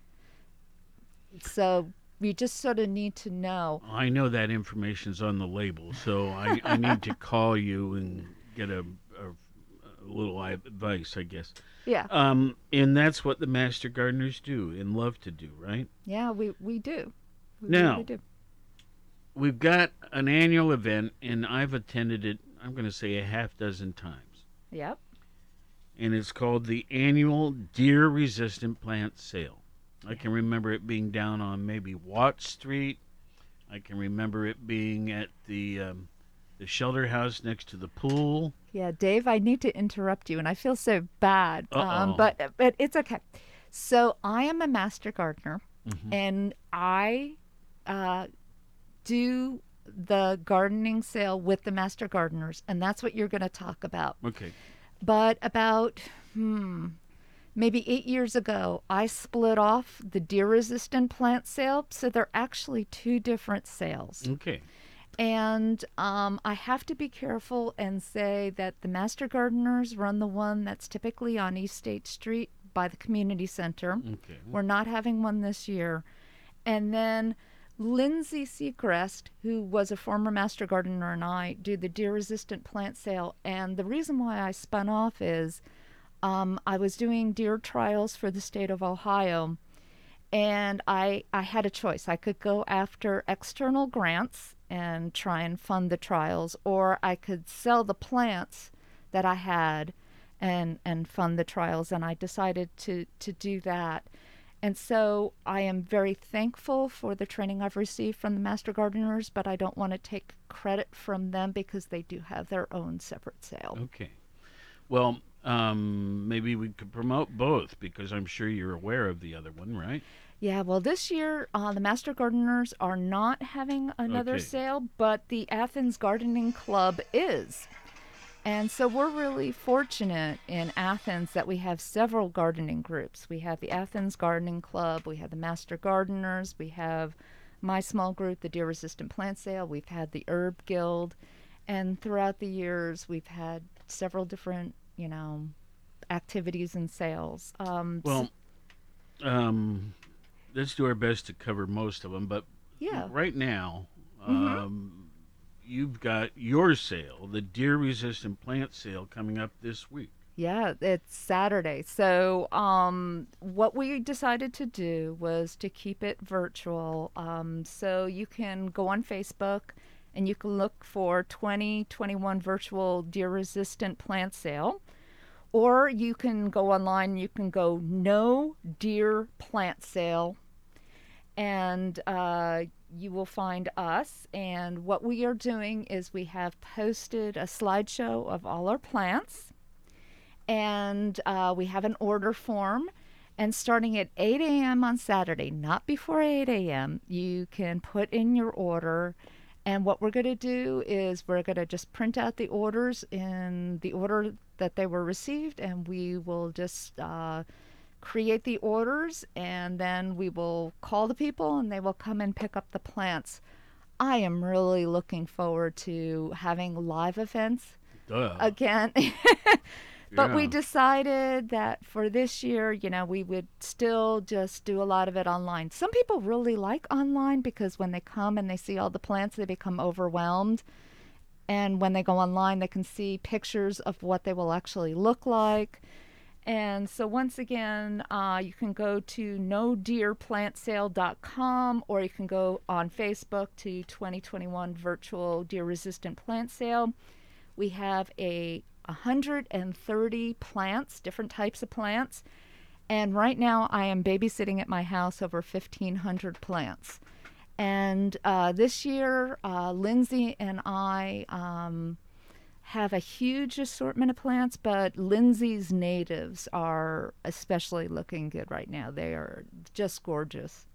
So you just sort of need to know I know that information is on the label, so I, I (laughs) need to call you and get a, a, a little advice, I guess. Yeah. Um, and that's what the master gardeners do and love to do, right? Yeah, we, we do. We Now, really do. We've got an annual event, and I've attended it. I'm going to say a half dozen times, Yep. and it's called the annual Deer Resistant Plant Sale. I can remember it being down on maybe Watt Street. I can remember it being at the um, the shelter house next to the pool. Yeah, Dave, I need to interrupt you, and I feel so bad. Um, but but it's okay. So I am a master gardener, Mhm. and I uh, do the gardening sale with the master gardeners, and that's what you're going to talk about. Okay. But about hmm, maybe eight years ago, I split off the deer resistant plant sale, so they're actually two different sales. Okay. And um, I have to be careful and say that the Master Gardeners run the one that's typically on East State Street by the community center. Okay. We're not having one this year. And then Lindsay Seacrest, who was a former Master Gardener, and I do the deer resistant plant sale. And the reason why I spun off is um, I was doing deer trials for the state of Ohio. and I I had a choice. I could go after external grants and try and fund the trials, or I could sell the plants that I had and and fund the trials. And I decided to to do that. And so I am very thankful for the training I've received from the Master Gardeners, but I don't want to take credit from them because they do have their own separate sale. Okay. Well, um, maybe we could promote both because I'm sure you're aware of the other one, right? Yeah, well, this year uh, the Master Gardeners are not having another Okay. sale, but the Athens Gardening Club is. And so we're really fortunate in Athens that we have several gardening groups. We have the Athens Gardening Club, we have the Master Gardeners, we have my small group, the Deer Resistant Plant Sale, we've had the Herb Guild, and throughout the years we've had several different, you know, activities and sales. Um, Well, um, let's do our best to cover most of them, but Yeah. right now, Mhm. um, you've got your sale, the deer resistant plant sale, coming up this week. Yeah, it's Saturday. So, um, what we decided to do was to keep it virtual. Um, so you can go on Facebook and you can look for 2021 virtual deer resistant plant sale. Or you can go online you can go no deer plant sale and uh, you will find us. And what we are doing is we have posted a slideshow of all our plants, and uh, we have an order form. And starting at 8 a.m. on Saturday, not before 8 a.m., you can put in your order. And what we're going to do is we're going to just print out the orders in the order that they were received, and we will just uh, create the orders, and then we will call the people, and they will come and pick up the plants. I am really looking forward to having live events Duh. again. (laughs) But we decided that for this year, you know, we would still just do a lot of it online. Some people really like online because when they come and they see all the plants, they become overwhelmed. And when they go online, they can see pictures of what they will actually look like. And so, once again, uh, you can go to nodeerplantsale.com or you can go on Facebook to 2021 Virtual Deer Resistant Plant Sale. We have a 130 plants, different types of plants. And right now, I am babysitting at my house over 1,500 plants. And uh, this year, uh, Lindsay and I um, have a huge assortment of plants, but Lindsay's natives are especially looking good right now. They are just gorgeous.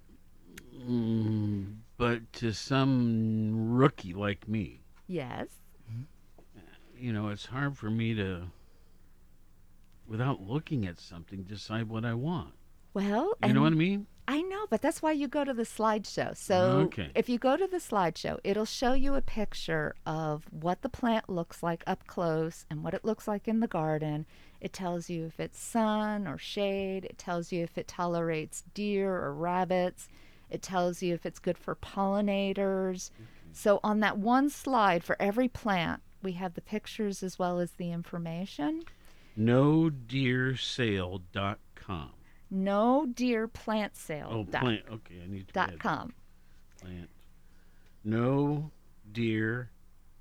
Mm, but to some rookie like me, Yes. you know, it's hard for me to, without looking at something, decide what I want. Well, You know what I mean? I know, but that's why you go to the slideshow. So Okay. if you go to the slideshow, it'll show you a picture of what the plant looks like up close and what it looks like in the garden. It tells you if it's sun or shade. It tells you if it tolerates deer or rabbits. It tells you if it's good for pollinators. So on that one slide for every plant, we have the pictures as well as the information. NoDeerSale.com. No deer plant sale. Oh, dot- plant. Okay, I need to dot com. Plant. No deer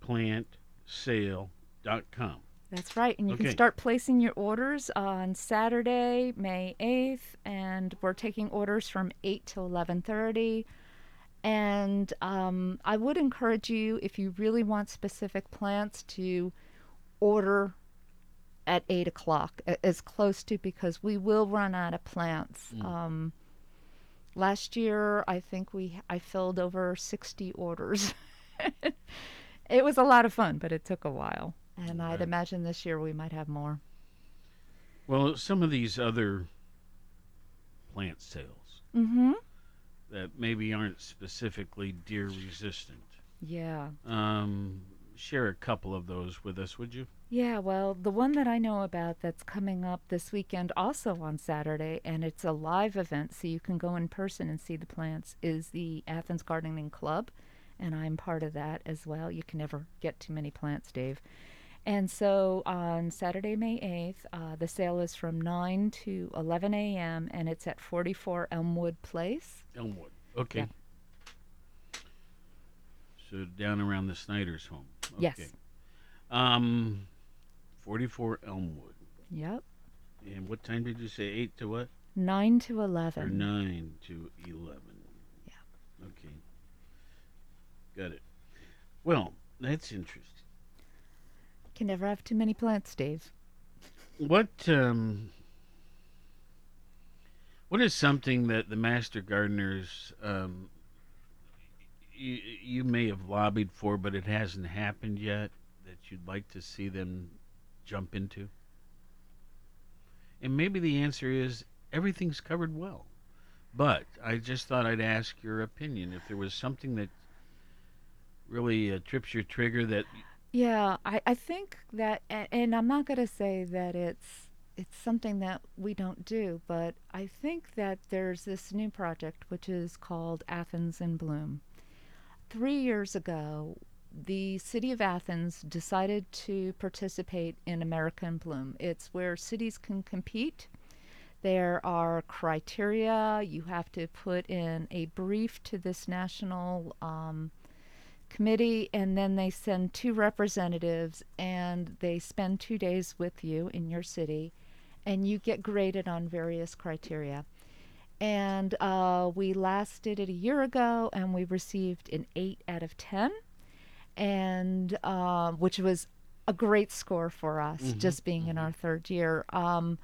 plant sale.com. That's right. And you Okay. can start placing your orders on Saturday, May 8th, and we're taking orders from 8 to 11:30. And um, I would encourage you, if you really want specific plants, to order at 8 o'clock, as close to, because we will run out of plants. Mm. Um, last year, I think we I filled over 60 orders. (laughs) it was a lot of fun, but it took a while. And I'd imagine this year we might have more. Well, some of these other plant sales Mm-hmm. that maybe aren't specifically deer resistant. Yeah. Um, share a couple of those with us, would you? Yeah, well, the one that I know about that's coming up this weekend, also on Saturday, and it's a live event, so you can go in person and see the plants, is the Athens Gardening Club, and I'm part of that as well. You can never get too many plants, Dave. And so on Saturday, May 8th, uh, the sale is from 9 to 11 a.m. and it's at 44 Elmwood Place. Elmwood. Okay. Yeah. So down around the Snyder's home. Yes. Okay. Um, 44 Elmwood. Yep. And what time did you say? 8 to what? 9 to Or 11. 9 to 11. Yeah. Okay. Got it. Well, that's interesting. Can never have too many plants, Dave. What um what is something that the master gardeners um you, you may have lobbied for but it hasn't happened yet that you'd like to see them jump into? And maybe the answer is everything's covered well. But I just thought I'd ask your opinion if there was something that really uh, trips your trigger that Yeah, I, I think that, a- and I'm not going to say that it's it's something that we don't do, but I think that there's this new project which is called Athens in Bloom. Three years ago, the city of Athens decided to participate in America in Bloom. It's where cities can compete. There are criteria. You have to put in a brief to this national um, committee, and then they send two representatives, and they spend two days with you in your city, and you get graded on various criteria. And uh, we last did it a year ago, and we received an eight out of ten, and uh, which was a great score for us, Mhm, just being in our third year. Um,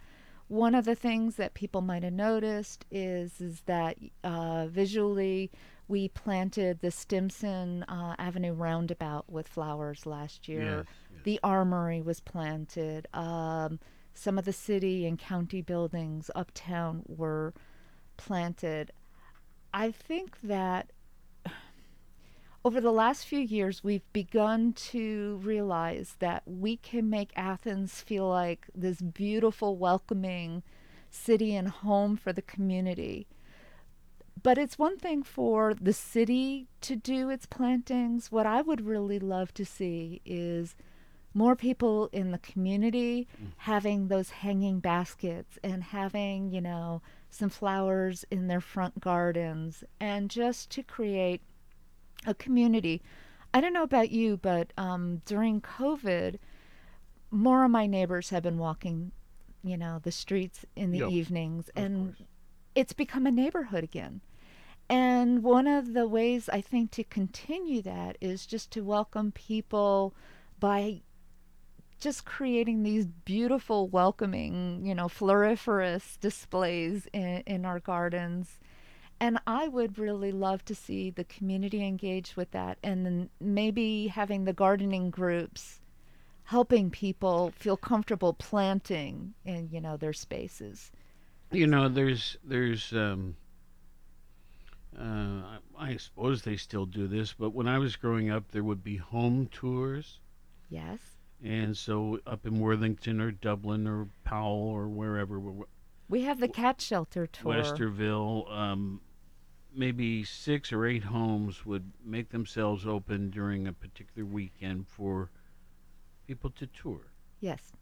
one of the things that people might have noticed is is that uh, visually we planted the Stimson uh, Avenue roundabout with flowers last year. Yes, The armory was planted. Um, some of the city and county buildings uptown were planted. I think that over the last few years, we've begun to realize that we can make Athens feel like this beautiful, welcoming city and home for the community. But it's one thing for the city to do its plantings. What I would really love to see is more people in the community mm. having those hanging baskets and having, you know, some flowers in their front gardens and just to create a community. I don't know about you, but um, during COVID, more of my neighbors have been walking, you know, the streets in the Yep, evenings, and it's become a neighborhood again. And one of the ways I think to continue that is just to welcome people by just creating these beautiful, welcoming, you know, floriferous displays in, in our gardens. And I would really love to see the community engage with that and then maybe having the gardening groups helping people feel comfortable planting in, you know, their spaces. You know, there's there's um, uh, I suppose they still do this, but when I was growing up, there would be home tours, Yes. And so up in Worthington or Dublin or Powell or wherever, We have the cat shelter tour. Westerville, um, maybe six or eight homes would make themselves open during a particular weekend for people to tour. Yes.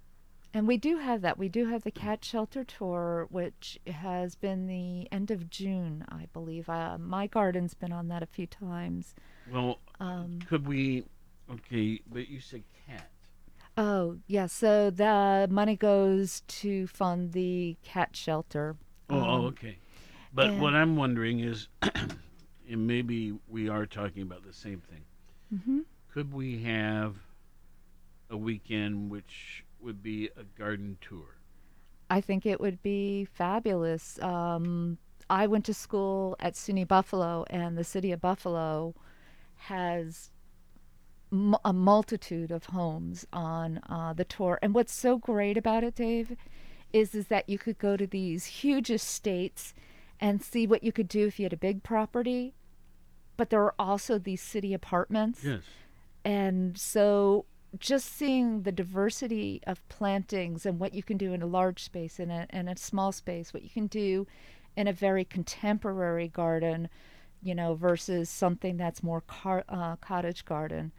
And we do have that. We do have the cat shelter tour, which has been the end of June, I believe. Uh, my garden's been on that a few times. Well, Um, could we? Okay, but you said cat. Oh, yeah. So the money goes to fund the cat shelter. Oh, oh, Um, okay. But and- what I'm wondering is, (clears throat) and maybe we are talking about the same thing. Mhm. Could we have a weekend which would be a garden tour? I think it would be fabulous. Um, I went to school at SUNY Buffalo, and the city of Buffalo has m- a multitude of homes on uh, the tour. And what's so great about it, Dave, is is that you could go to these huge estates and see what you could do if you had a big property. But there are also these city apartments. Yes. And so just seeing the diversity of plantings and what you can do in a large space and a, and a small space, what you can do in a very contemporary garden, you know, versus something that's more car, uh, cottage garden.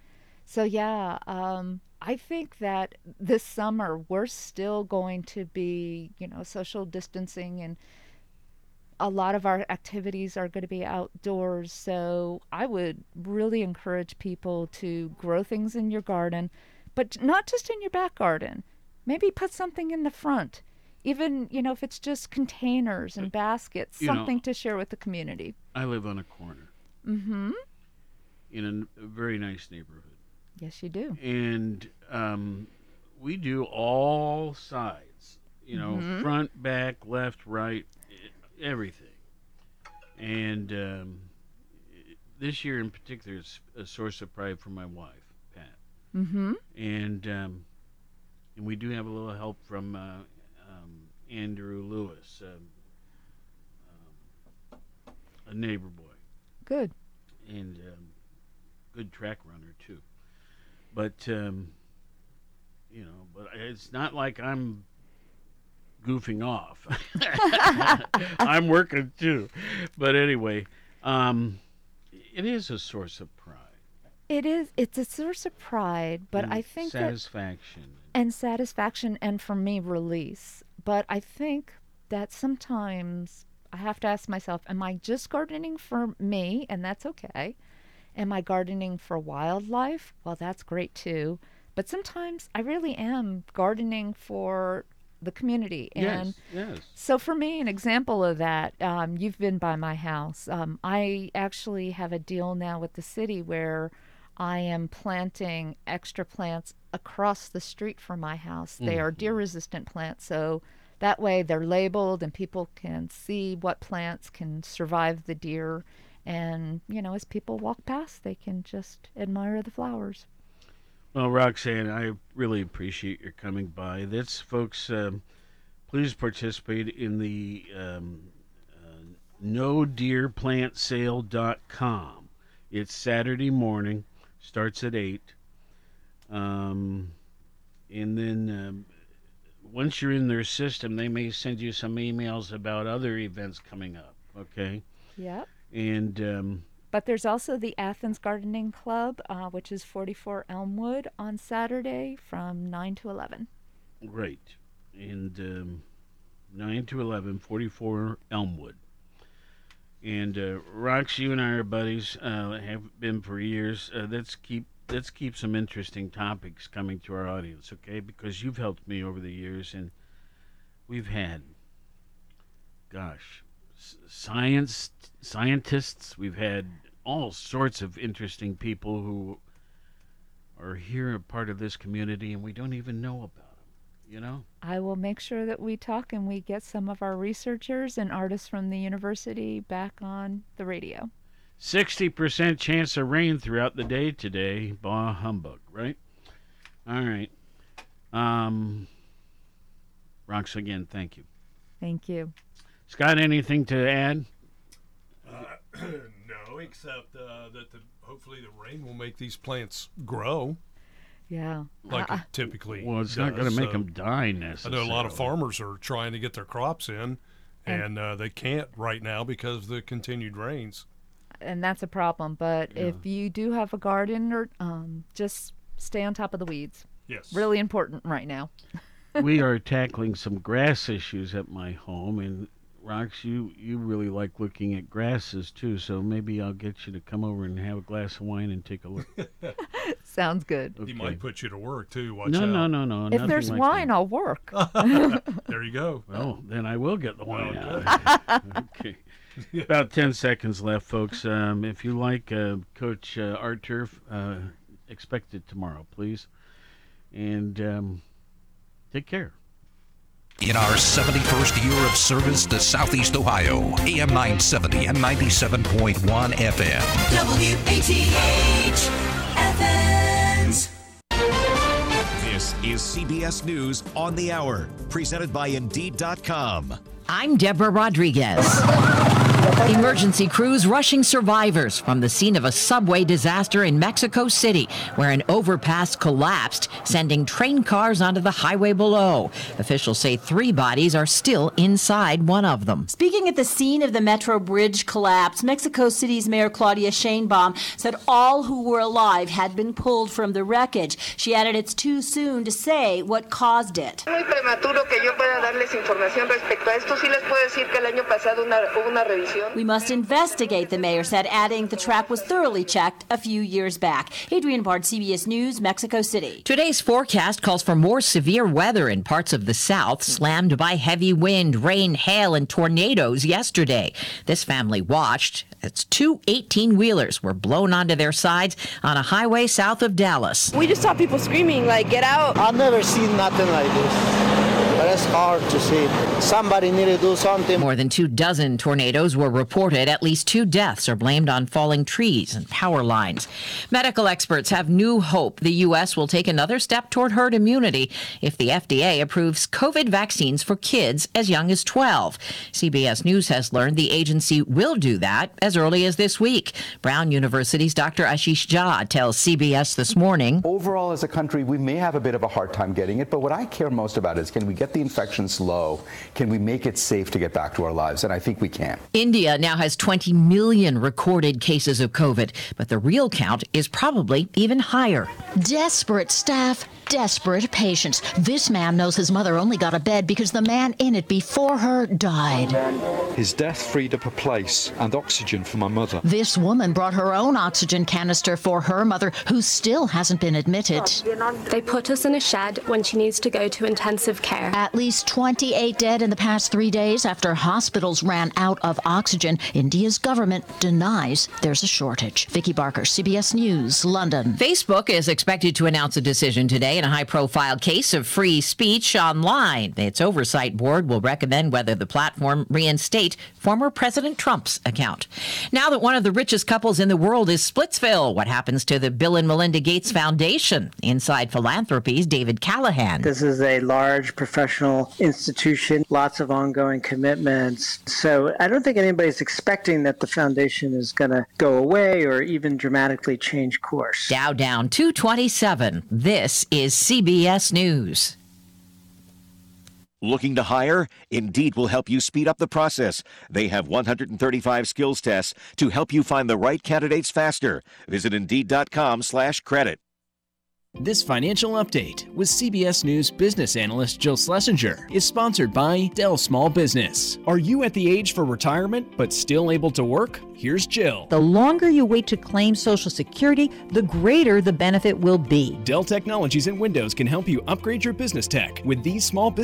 So yeah, um, I think that this summer we're still going to be, you know, social distancing and a lot of our activities are going to be outdoors. So I would really encourage people to grow things in your garden, but not just in your back garden. Maybe put something in the front. Even, you know, if it's just containers and baskets, You know- something to share with the community. I live on a corner Mm-hmm. in a very nice neighborhood. Yes, you do. and um, we do all sides. You know, Mhm. front, back, left, right, everything. And um, this year in particular is a source of pride for my wife, Pat. Mm-hmm. And um, and we do have a little help from uh, um, Andrew Lewis, um, um, a neighbor boy Good. and um, good track runner too. But um, you know, but it's not like I'm goofing off. (laughs) I'm working too. But anyway, um, it is a source of pride. It is. It's a source of pride, but and I think that satisfaction. and satisfaction and for me release but i think that sometimes i have to ask myself am i just gardening for me and that's okay am i gardening for wildlife well that's great too but sometimes i really am gardening for the community and yes, yes. so for me, an example of that, um, you've been by my house. Um, I actually have a deal now with the city where I am planting extra plants across the street from my house. They are deer resistant plants, so that way they're labeled and people can see what plants can survive the deer. And you know, as people walk past, they can just admire the flowers. Well, Roxanne, I really appreciate your coming by. This, folks, um, please participate in the um, uh, nodeerplantsale.com. It's Saturday morning, starts at 8. Um, and then um, once you're in their system, they may send you some emails about other events coming up, okay? Yep. And um, But there's also the Athens Gardening Club, uh, which is 44 Elmwood on Saturday from 9 to 11. Great. And um, 9 to 11, 44 Elmwood. And uh, Rox, you and I are buddies, uh, have been for years. Uh, let's keep let's keep some interesting topics coming to our audience, okay? Because you've helped me over the years, and we've had, gosh, science scientists. We've had all sorts of interesting people who are here, a part of this community, and we don't even know about them. You know. I will make sure that we talk and we get some of our researchers and artists from the university back on the radio. 60% chance of rain throughout the day today. Bah humbug, right? All right. Um, Rox, again, thank you. Thank you. Scott, anything to add? Uh, (clears throat) no, except uh, that the, hopefully the rain will make these plants grow Yeah. like Uh, it typically. Well, it's not going to does, make so- them die necessarily. I necessarily. know a lot of farmers are trying to get their crops in, And- and uh, they can't right now because of the continued rains. and that's a problem. But if you do have a garden, or um, just stay on top of the weeds. Yes. Really important right now. (laughs) we are tackling some grass issues at my home, and Rox, you you really like looking at grasses too. So maybe I'll get you to come over and have a glass of wine and take a look. (laughs) (laughs) Sounds good. He might put you to work too. Watch no, out. no, no, no. If nothing there's like wine, that. I'll work. (laughs) there you go. Well, then I will get the wine Well, out. okay. About 10 seconds left, folks. Um, if you like uh, Coach uh, Art Turf, uh, expect it tomorrow, please. And um, take care. In our 71st year of service to Southeast Ohio, AM 970 and 97.1 FM. WATH Athens. This is CBS News on the Hour, presented by Indeed.com. I'm Deborah Rodriguez. Emergency crews rushing survivors from the scene of a subway disaster in Mexico City, where an overpass collapsed, sending train cars onto the highway below. Officials say three bodies are still inside one of them. Speaking at the scene of the Metro Bridge collapse, Mexico City's Mayor Claudia Sheinbaum said all who were alive had been pulled from the wreckage. She added it's too soon to say what caused it. Muy prematuro que yo pueda darles información respecto a esto. Sí les puedo decir que el año pasado una, una revisión. We must investigate, the mayor said, adding the track was thoroughly checked a few years back. Adrian Bard, CBS News, Mexico City. Today's forecast calls for more severe weather in parts of the south, slammed by heavy wind, rain, hail, and tornadoes yesterday. This family watched as two 18 wheelers were blown onto their sides on a highway south of Dallas. We just saw people screaming, like, get out. I've never seen nothing like this. But it's hard to see. Somebody need to do something. More than two dozen tornadoes were reported. At least two deaths are blamed on falling trees and power lines. Medical experts have new hope the U.S. will take another step toward herd immunity if the FDA approves COVID vaccines for kids as young as 12. CBS News has learned the agency will do that as early as this week. Brown University's Dr. Ashish Jha tells CBS this morning. Overall, as a country, we may have a bit of a hard time getting it, but what I care most about is can we get the infections low? Can we make it safe to get back to our lives? And I think we can. India now has 20 million recorded cases of COVID, but the real count is probably even higher. Desperate staff, desperate patients. This man knows his mother only got a bed because the man in it before her died. His death freed up a place and oxygen for my mother. This woman brought her own oxygen canister for her mother, who still hasn't been admitted. They put us in a shed when she needs to go to intensive care. At least 28 dead in the past three days after hospitals ran out of oxygen. India's government denies there's a shortage. Vicki Barker, CBS News, London. Facebook is expected to announce a decision today in a high profile case of free speech online. Its oversight board will recommend whether the platform reinstate former President Trump's account. Now that one of the richest couples in the world is Splitsville, what happens to the Bill and Melinda Gates Foundation? Inside Philanthropy's, David Callahan. This is a large professional institution, lots of ongoing commitments. So I don't think anybody's expecting that the foundation is going to go away or even dramatically change course. Dow down 227. This is CBS News. Looking to hire? Indeed will help you speed up the process. They have 135 skills tests to help you find the right candidates faster. Visit Indeed.com/credit. This financial update with CBS News business analyst Jill Schlesinger is sponsored by Dell Small Business. Are you at the age for retirement but still able to work? Here's Jill. The longer you wait to claim Social Security, the greater the benefit will be. Dell Technologies and Windows can help you upgrade your business tech with these small business